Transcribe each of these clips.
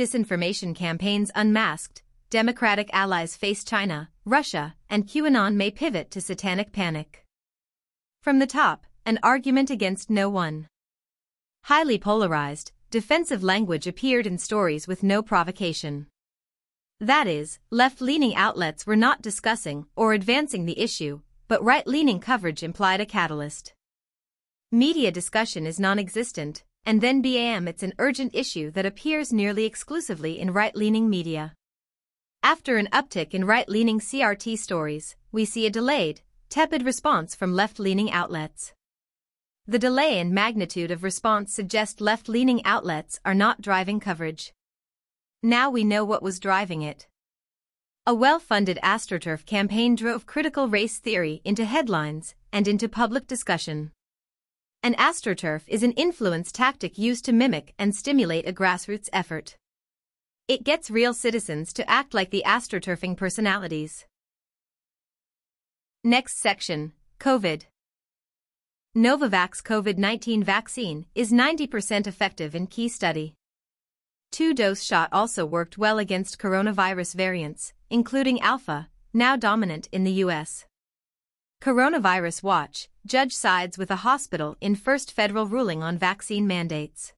disinformation campaigns unmasked, Democratic allies face China, Russia, and QAnon may pivot to satanic panic. From the top, an argument against no one. Highly polarized, defensive language appeared in stories with no provocation. That is, left-leaning outlets were not discussing or advancing the issue, but right-leaning coverage implied a catalyst. Media discussion is non-existent, and then BAM it's an urgent issue that appears nearly exclusively in right-leaning media. After an uptick in right-leaning CRT stories, we see a delayed, tepid response from left-leaning outlets. The delay and magnitude of response suggest left-leaning outlets are not driving coverage. Now we know what was driving it. A well-funded AstroTurf campaign drove critical race theory into headlines and into public discussion. An AstroTurf is an influence tactic used to mimic and stimulate a grassroots effort. It gets real citizens to act like the astroturfing personalities. Next section COVID. Novavax COVID 19 vaccine is 90% effective in key study. Two dose shot also worked well against coronavirus variants, including Alpha, now dominant in the US. Coronavirus Watch judge sides with a hospital in first federal ruling on vaccine mandates.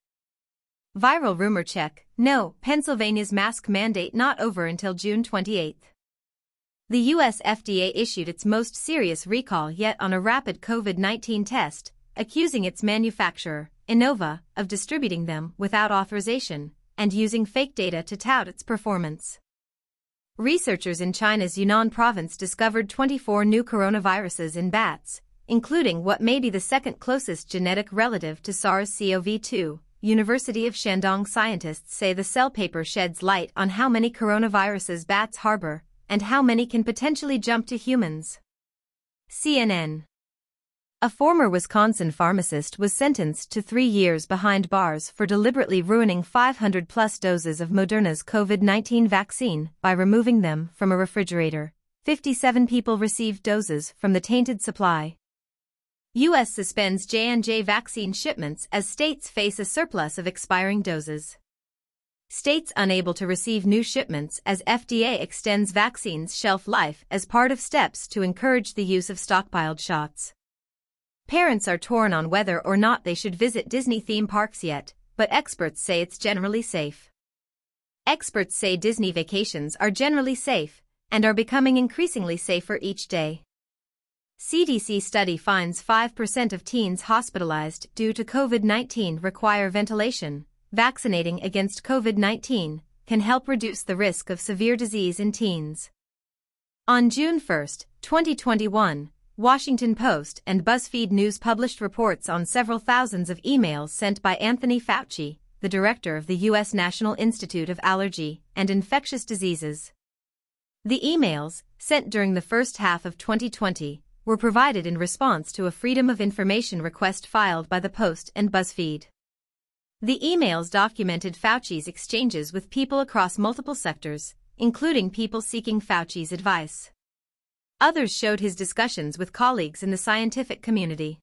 Viral rumor check no, Pennsylvania's mask mandate not over until June 28. The US FDA issued its most serious recall yet on a rapid COVID 19 test, accusing its manufacturer, Innova, of distributing them without authorization and using fake data to tout its performance. Researchers in China's Yunnan province discovered 24 new coronaviruses in bats, including what may be the second closest genetic relative to SARS-CoV-2, University of Shandong scientists say the cell paper sheds light on how many coronaviruses bats harbor and how many can potentially jump to humans. CNN. A former Wisconsin pharmacist was sentenced to three years behind bars for deliberately ruining 500 plus doses of Moderna's COVID 19 vaccine by removing them from a refrigerator. 57 people received doses from the tainted supply. U.S. suspends J&J vaccine shipments as states face a surplus of expiring doses. States unable to receive new shipments as FDA extends vaccines shelf life as part of steps to encourage the use of stockpiled shots. Parents are torn on whether or not they should visit Disney theme parks yet, but experts say it's generally safe. Experts say Disney vacations are generally safe and are becoming increasingly safer each day. CDC study finds 5% of teens hospitalized due to COVID-19 require ventilation. Vaccinating against COVID-19 can help reduce the risk of severe disease in teens. On June 1, 2021, Washington Post and BuzzFeed News published reports on several thousands of emails sent by Anthony Fauci, the director of the U.S. National Institute of Allergy and Infectious Diseases. The emails, sent during the first half of 2020, were provided in response to a Freedom of Information request filed by the Post and BuzzFeed. The emails documented Fauci's exchanges with people across multiple sectors, including people seeking Fauci's advice. Others showed his discussions with colleagues in the scientific community.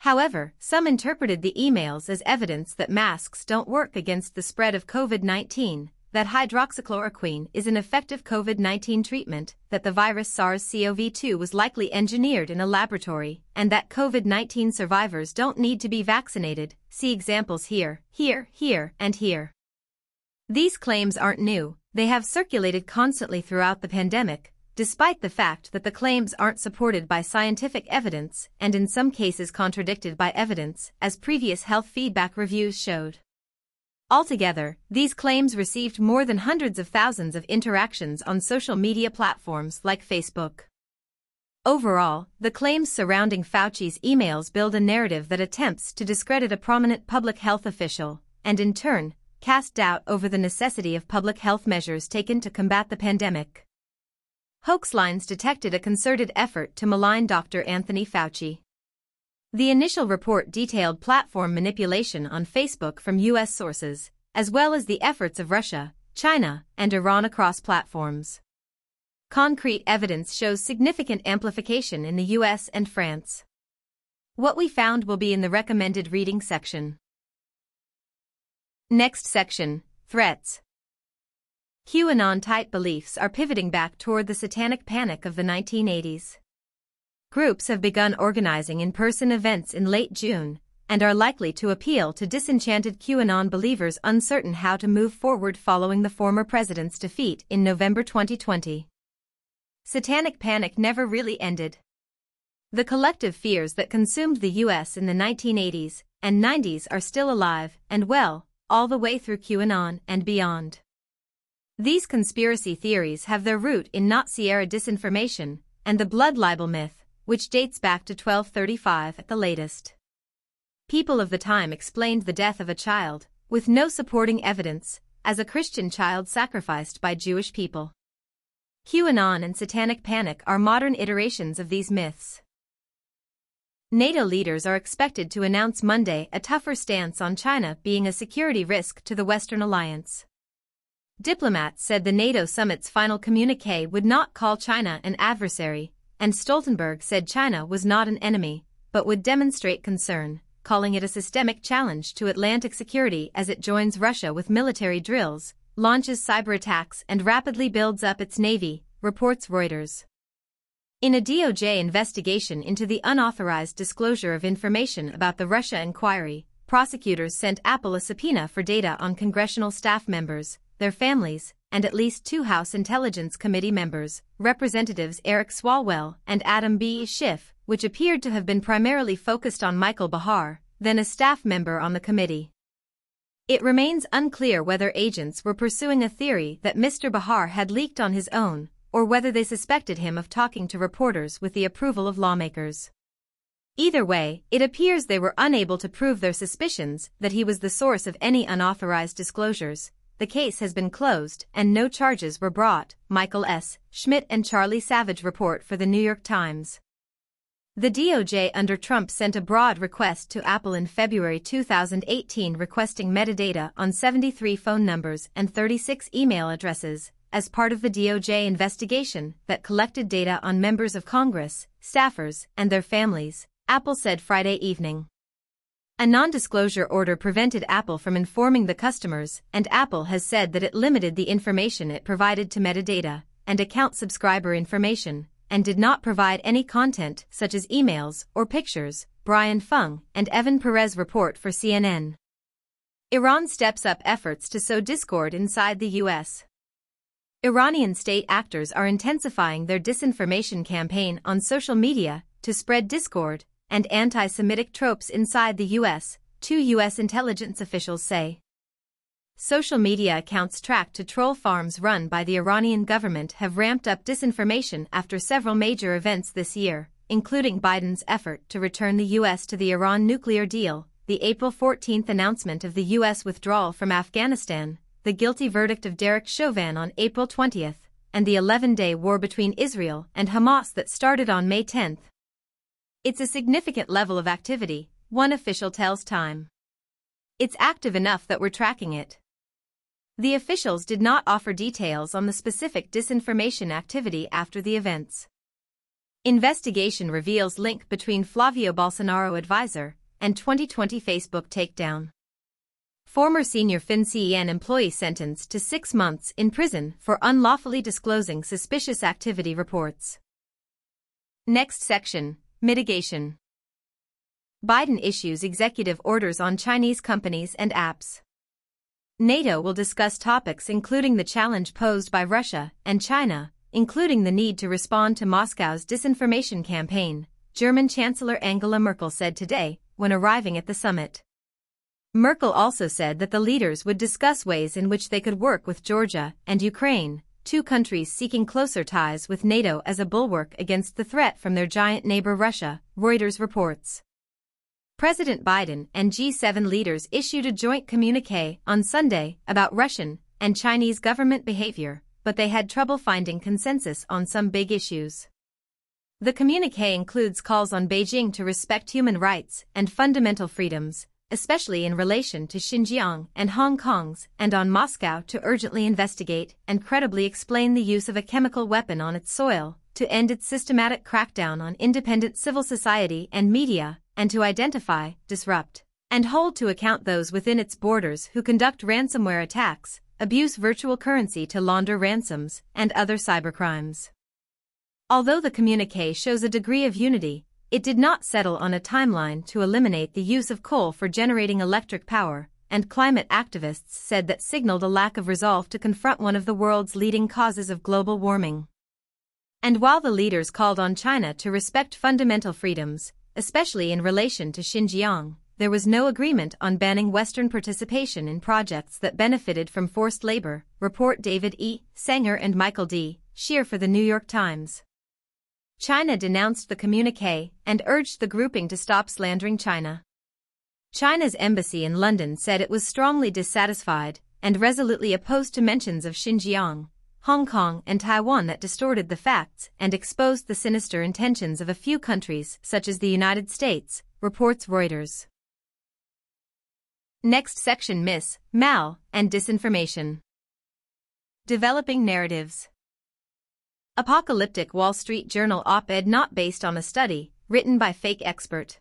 However, some interpreted the emails as evidence that masks don't work against the spread of COVID 19, that hydroxychloroquine is an effective COVID-19 treatment, that the virus SARS-CoV-2 was likely engineered in a laboratory, and that COVID-19 survivors don't need to be vaccinated. See examples here, here, here, and here. These claims aren't new, they have circulated constantly throughout the pandemic, despite the fact that the claims aren't supported by scientific evidence and in some cases contradicted by evidence, as previous health feedback reviews showed. Altogether, these claims received more than hundreds of thousands of interactions on social media platforms like Facebook. Overall, the claims surrounding Fauci's emails build a narrative that attempts to discredit a prominent public health official, and in turn, cast doubt over the necessity of public health measures taken to combat the pandemic. Hoaxlines detected a concerted effort to malign Dr. Anthony Fauci. The initial report detailed platform manipulation on Facebook from U.S. sources, as well as the efforts of Russia, China, and Iran across platforms. Concrete evidence shows significant amplification in the US and France. What we found will be in the recommended reading section. Next section threats. QAnon-type beliefs are pivoting back toward the satanic panic of the 1980s. Groups have begun organizing in-person events in late June and are likely to appeal to disenchanted QAnon believers uncertain how to move forward following the former president's defeat in November 2020. Satanic panic never really ended. The collective fears that consumed the US in the 1980s and 90s are still alive and well, all the way through QAnon and beyond. These conspiracy theories have their root in Nazi-era disinformation and the blood libel myth, which dates back to 1235 at the latest. People of the time explained the death of a child, with no supporting evidence, as a Christian child sacrificed by Jewish people. QAnon and Satanic Panic are modern iterations of these myths. NATO leaders are expected to announce Monday a tougher stance on China being a security risk to the Western alliance. Diplomats said the NATO summit's final communique would not call China an adversary, and Stoltenberg said China was not an enemy, but would demonstrate concern, calling it a systemic challenge to Atlantic security as it joins Russia with military drills, launches cyber attacks and rapidly builds up its navy, reports Reuters. In a DOJ investigation into the unauthorized disclosure of information about the Russia inquiry, prosecutors sent Apple a subpoena for data on congressional staff members, their families, and at least two House Intelligence Committee members, Representatives Eric Swalwell and Adam B. Schiff, which appeared to have been primarily focused on Michael Bahar, then a staff member on the committee. It remains unclear whether agents were pursuing a theory that Mr. Bahar had leaked on his own, or whether they suspected him of talking to reporters with the approval of lawmakers. Either way, it appears they were unable to prove their suspicions that he was the source of any unauthorized disclosures, the case has been closed and no charges were brought, Michael S. Schmidt and Charlie Savage report for the New York Times. The DOJ under Trump sent a broad request to Apple in February 2018 requesting metadata on 73 phone numbers and 36 email addresses as part of the DOJ investigation that collected data on members of Congress, staffers, and their families, Apple said Friday evening. A non-disclosure order prevented Apple from informing the customers, and Apple has said that it limited the information it provided to metadata and account subscriber information, and did not provide any content such as emails or pictures, Brian Fung and Evan Perez report for CNN. Iran steps up efforts to sow discord inside the U.S. Iranian state actors are intensifying their disinformation campaign on social media to spread discord and anti-Semitic tropes inside the U.S., two U.S. intelligence officials say. Social media accounts tracked to troll farms run by the Iranian government have ramped up disinformation after several major events this year, including Biden's effort to return the U.S. to the Iran nuclear deal, the April 14 announcement of the U.S. withdrawal from Afghanistan, the guilty verdict of Derek Chauvin on April 20, and the 11-day war between Israel and Hamas that started on May 10. It's a significant level of activity, one official tells Time. It's active enough that we're tracking it. The officials did not offer details on the specific disinformation activity after the events. Investigation reveals link between Flavio Bolsonaro advisor and 2020 Facebook takedown. Former senior FinCEN employee sentenced to six months in prison for unlawfully disclosing suspicious activity reports. Next section Mitigation Biden issues executive orders on Chinese companies and apps. NATO will discuss topics including the challenge posed by Russia and China, including the need to respond to Moscow's disinformation campaign, German Chancellor Angela Merkel said today when arriving at the summit. Merkel also said that the leaders would discuss ways in which they could work with Georgia and Ukraine two countries seeking closer ties with NATO as a bulwark against the threat from their giant neighbor Russia, Reuters reports. President Biden and G7 leaders issued a joint communique on Sunday about Russian and Chinese government behavior, but they had trouble finding consensus on some big issues. The communique includes calls on Beijing to respect human rights and fundamental freedoms, especially in relation to Xinjiang and Hong Kong's, and on Moscow to urgently investigate and credibly explain the use of a chemical weapon on its soil, to end its systematic crackdown on independent civil society and media, and to identify, disrupt, and hold to account those within its borders who conduct ransomware attacks, abuse virtual currency to launder ransoms, and other cybercrimes. Although the communique shows a degree of unity, it did not settle on a timeline to eliminate the use of coal for generating electric power, and climate activists said that signaled a lack of resolve to confront one of the world's leading causes of global warming. And while the leaders called on China to respect fundamental freedoms, especially in relation to Xinjiang, there was no agreement on banning Western participation in projects that benefited from forced labor, report David E. Sanger and Michael D. Shear for the New York Times. China denounced the communique and urged the grouping to stop slandering China. China's embassy in London said it was strongly dissatisfied and resolutely opposed to mentions of Xinjiang, Hong Kong and Taiwan that distorted the facts and exposed the sinister intentions of a few countries such as the United States, reports Reuters. Next section Miss, Mal, and Disinformation. Developing Narratives. Apocalyptic Wall Street Journal op-ed not based on a study, written by fake expert.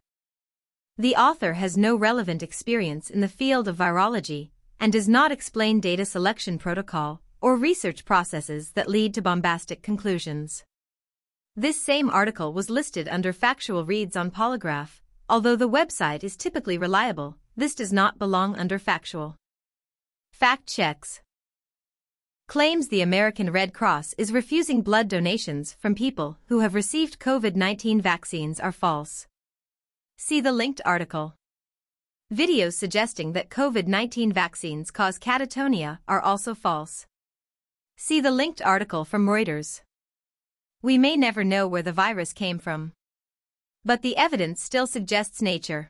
The author has no relevant experience in the field of virology and does not explain data selection protocol or research processes that lead to bombastic conclusions. This same article was listed under factual reads on Polygraph, although the website is typically reliable this does not belong under factual. Fact checks. Claims the American Red Cross is refusing blood donations from people who have received COVID-19 vaccines are false. See the linked article. Videos suggesting that COVID-19 vaccines cause catatonia are also false. See the linked article from Reuters. We may never know where the virus came from. But the evidence still suggests nature.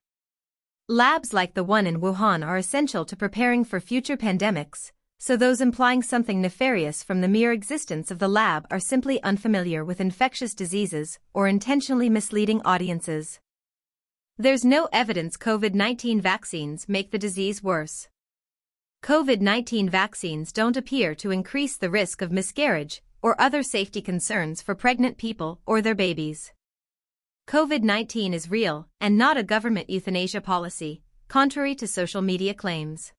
Labs like the one in Wuhan are essential to preparing for future pandemics, so those implying something nefarious from the mere existence of the lab are simply unfamiliar with infectious diseases or intentionally misleading audiences. There's no evidence COVID-19 vaccines make the disease worse. COVID-19 vaccines don't appear to increase the risk of miscarriage or other safety concerns for pregnant people or their babies. COVID-19 is real and not a government euthanasia policy, contrary to social media claims.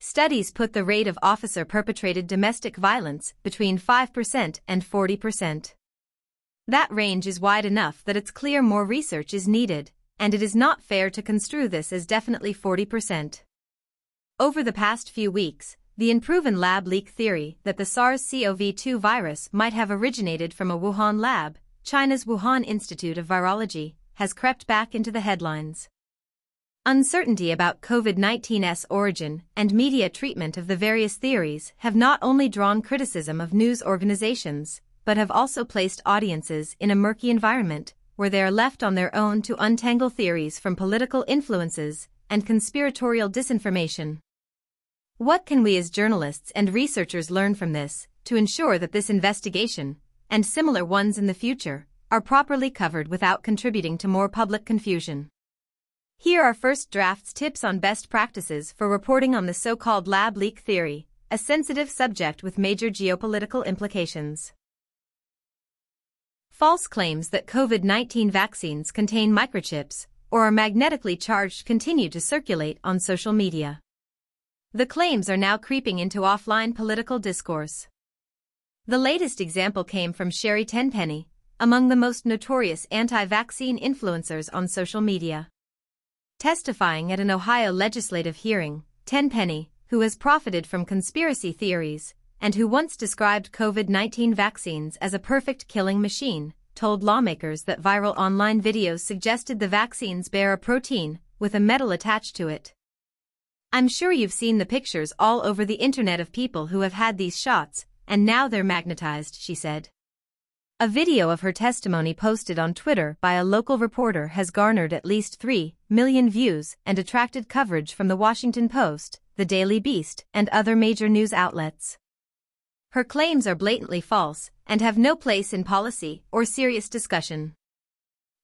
Studies put the rate of officer-perpetrated domestic violence between 5% and 40%. That range is wide enough that it's clear more research is needed, and it is not fair to construe this as definitely 40%. Over the past few weeks, the unproven lab leak theory that the SARS-CoV-2 virus might have originated from a Wuhan lab China's Wuhan Institute of Virology has crept back into the headlines. Uncertainty about COVID-19's origin and media treatment of the various theories have not only drawn criticism of news organizations, but have also placed audiences in a murky environment where they are left on their own to untangle theories from political influences and conspiratorial disinformation. What can we as journalists and researchers learn from this to ensure that this investigation, and similar ones in the future, are properly covered without contributing to more public confusion. Here are first drafts tips on best practices for reporting on the so-called lab leak theory, a sensitive subject with major geopolitical implications. False claims that COVID-19 vaccines contain microchips or are magnetically charged continue to circulate on social media. The claims are now creeping into offline political discourse. The latest example came from Sherry Tenpenny, among the most notorious anti-vaccine influencers on social media. Testifying at an Ohio legislative hearing, Tenpenny, who has profited from conspiracy theories, and who once described COVID-19 vaccines as a perfect killing machine, told lawmakers that viral online videos suggested the vaccines bear a protein with a metal attached to it. I'm sure you've seen the pictures all over the internet of people who have had these shots, and now they're magnetized, she said. A video of her testimony posted on Twitter by a local reporter has garnered at least 3 million views and attracted coverage from the Washington Post, the Daily Beast, and other major news outlets. Her claims are blatantly false and have no place in policy or serious discussion.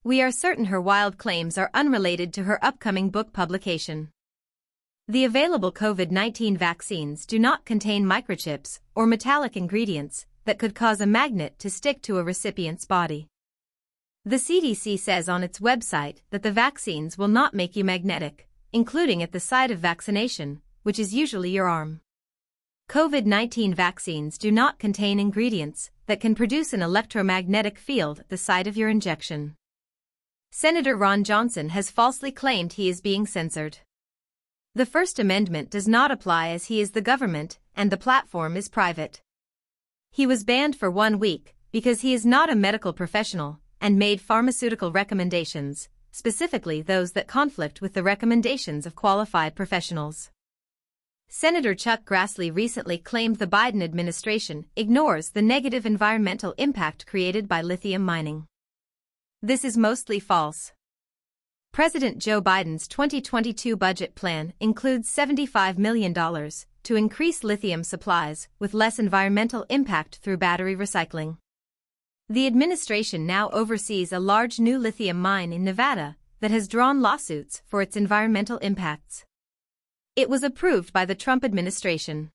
We are certain her wild claims are unrelated to her upcoming book publication. The available COVID-19 vaccines do not contain microchips or metallic ingredients that could cause a magnet to stick to a recipient's body. The CDC says on its website that the vaccines will not make you magnetic, including at the site of vaccination, which is usually your arm. COVID-19 vaccines do not contain ingredients that can produce an electromagnetic field at the site of your injection. Senator Ron Johnson has falsely claimed he is being censored. The First Amendment does not apply as he is the government and the platform is private. He was banned for one week because he is not a medical professional and made pharmaceutical recommendations, specifically those that conflict with the recommendations of qualified professionals. Senator Chuck Grassley recently claimed the Biden administration ignores the negative environmental impact created by lithium mining. This is mostly false. President Joe Biden's 2022 budget plan includes $75 million to increase lithium supplies with less environmental impact through battery recycling. The administration now oversees a large new lithium mine in Nevada that has drawn lawsuits for its environmental impacts. It was approved by the Trump administration.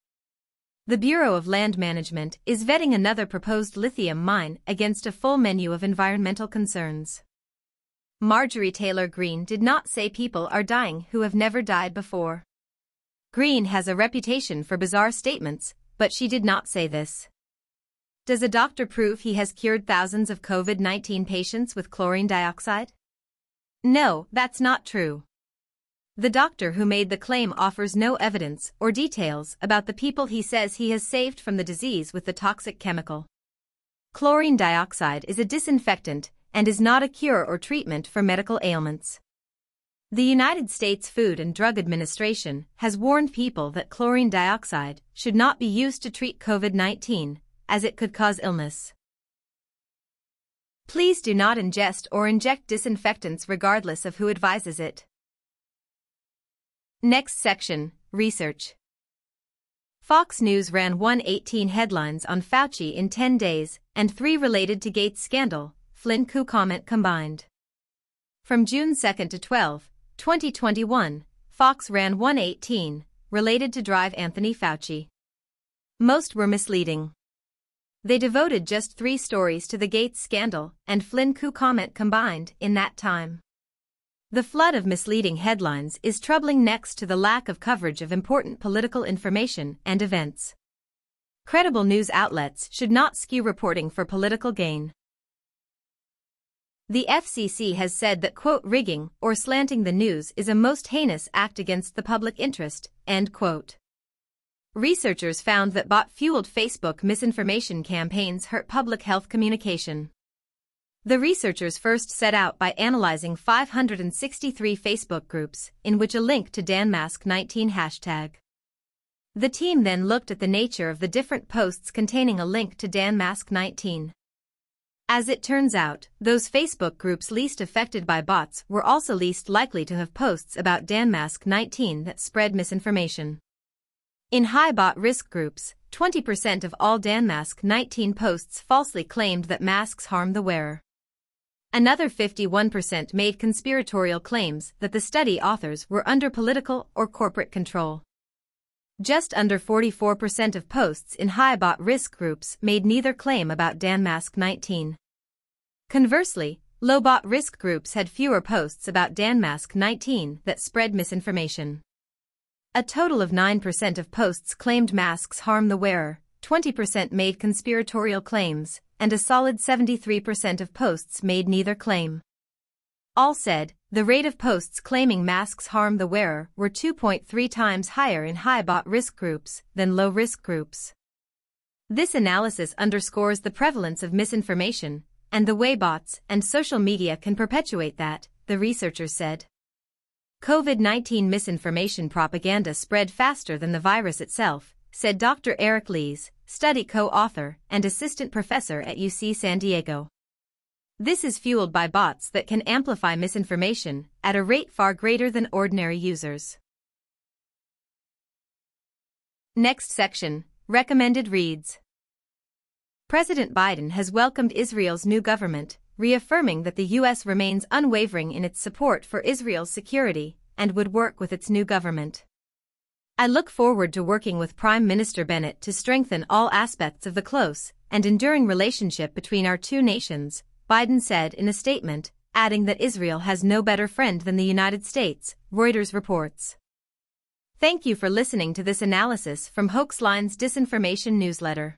The Bureau of Land Management is vetting another proposed lithium mine against a full menu of environmental concerns. Marjorie Taylor Greene did not say people are dying who have never died before. Greene has a reputation for bizarre statements, but she did not say this. Does a doctor prove he has cured thousands of COVID 19 patients with chlorine dioxide? No, that's not true. The doctor who made the claim offers no evidence or details about the people he says he has saved from the disease with the toxic chemical. Chlorine dioxide is a disinfectant and is not a cure or treatment for medical ailments. The United States Food and Drug Administration has warned people that chlorine dioxide should not be used to treat COVID 19 as it could cause illness. Please do not ingest or inject disinfectants regardless of who advises it. Next section, Research. Fox News ran 118 headlines on Fauci in 10 days and three related to Gates scandal, Flynn coup comment combined. From June 2 to 12, 2021, Fox ran 118, related to drive Anthony Fauci. Most were misleading. They devoted just three stories to the Gates scandal and Flynn coup comment combined in that time. The flood of misleading headlines is troubling next to the lack of coverage of important political information and events. Credible news outlets should not skew reporting for political gain. The FCC has said that quote rigging or slanting the news is a most heinous act against the public interest, end quote. Researchers found that bot-fueled Facebook misinformation campaigns hurt public health communication. The researchers first set out by analyzing 563 Facebook groups in which a link to DanMask19 hashtag. The team then looked at the nature of the different posts containing a link to DanMask19. As it turns out, those Facebook groups least affected by bots were also least likely to have posts about DanMask19 that spread misinformation. In high bot risk groups, 20% of all DanMask 19 posts falsely claimed that masks harm the wearer. Another 51% made conspiratorial claims that the study authors were under political or corporate control. Just under 44% of posts in high bot risk groups made neither claim about DanMask 19. Conversely, low bot risk groups had fewer posts about DanMask 19 that spread misinformation. A total of 9% of posts claimed masks harm the wearer, 20% made conspiratorial claims, and a solid 73% of posts made neither claim. All said, the rate of posts claiming masks harm the wearer were 2.3 times higher in high bot risk groups than low risk groups. This analysis underscores the prevalence of misinformation and the way bots and social media can perpetuate that, the researchers said. COVID-19 misinformation propaganda spread faster than the virus itself, said Dr. Eric Leas, study co-author and assistant professor at UC San Diego. This is fueled by bots that can amplify misinformation at a rate far greater than ordinary users. Next section, recommended reads. President Biden has welcomed Israel's new government, reaffirming that the U.S. remains unwavering in its support for Israel's security and would work with its new government. I look forward to working with Prime Minister Bennett to strengthen all aspects of the close and enduring relationship between our two nations, Biden said in a statement, adding that Israel has no better friend than the United States, Reuters reports. Thank you for listening to this analysis from Hoaxline's Disinformation Newsletter.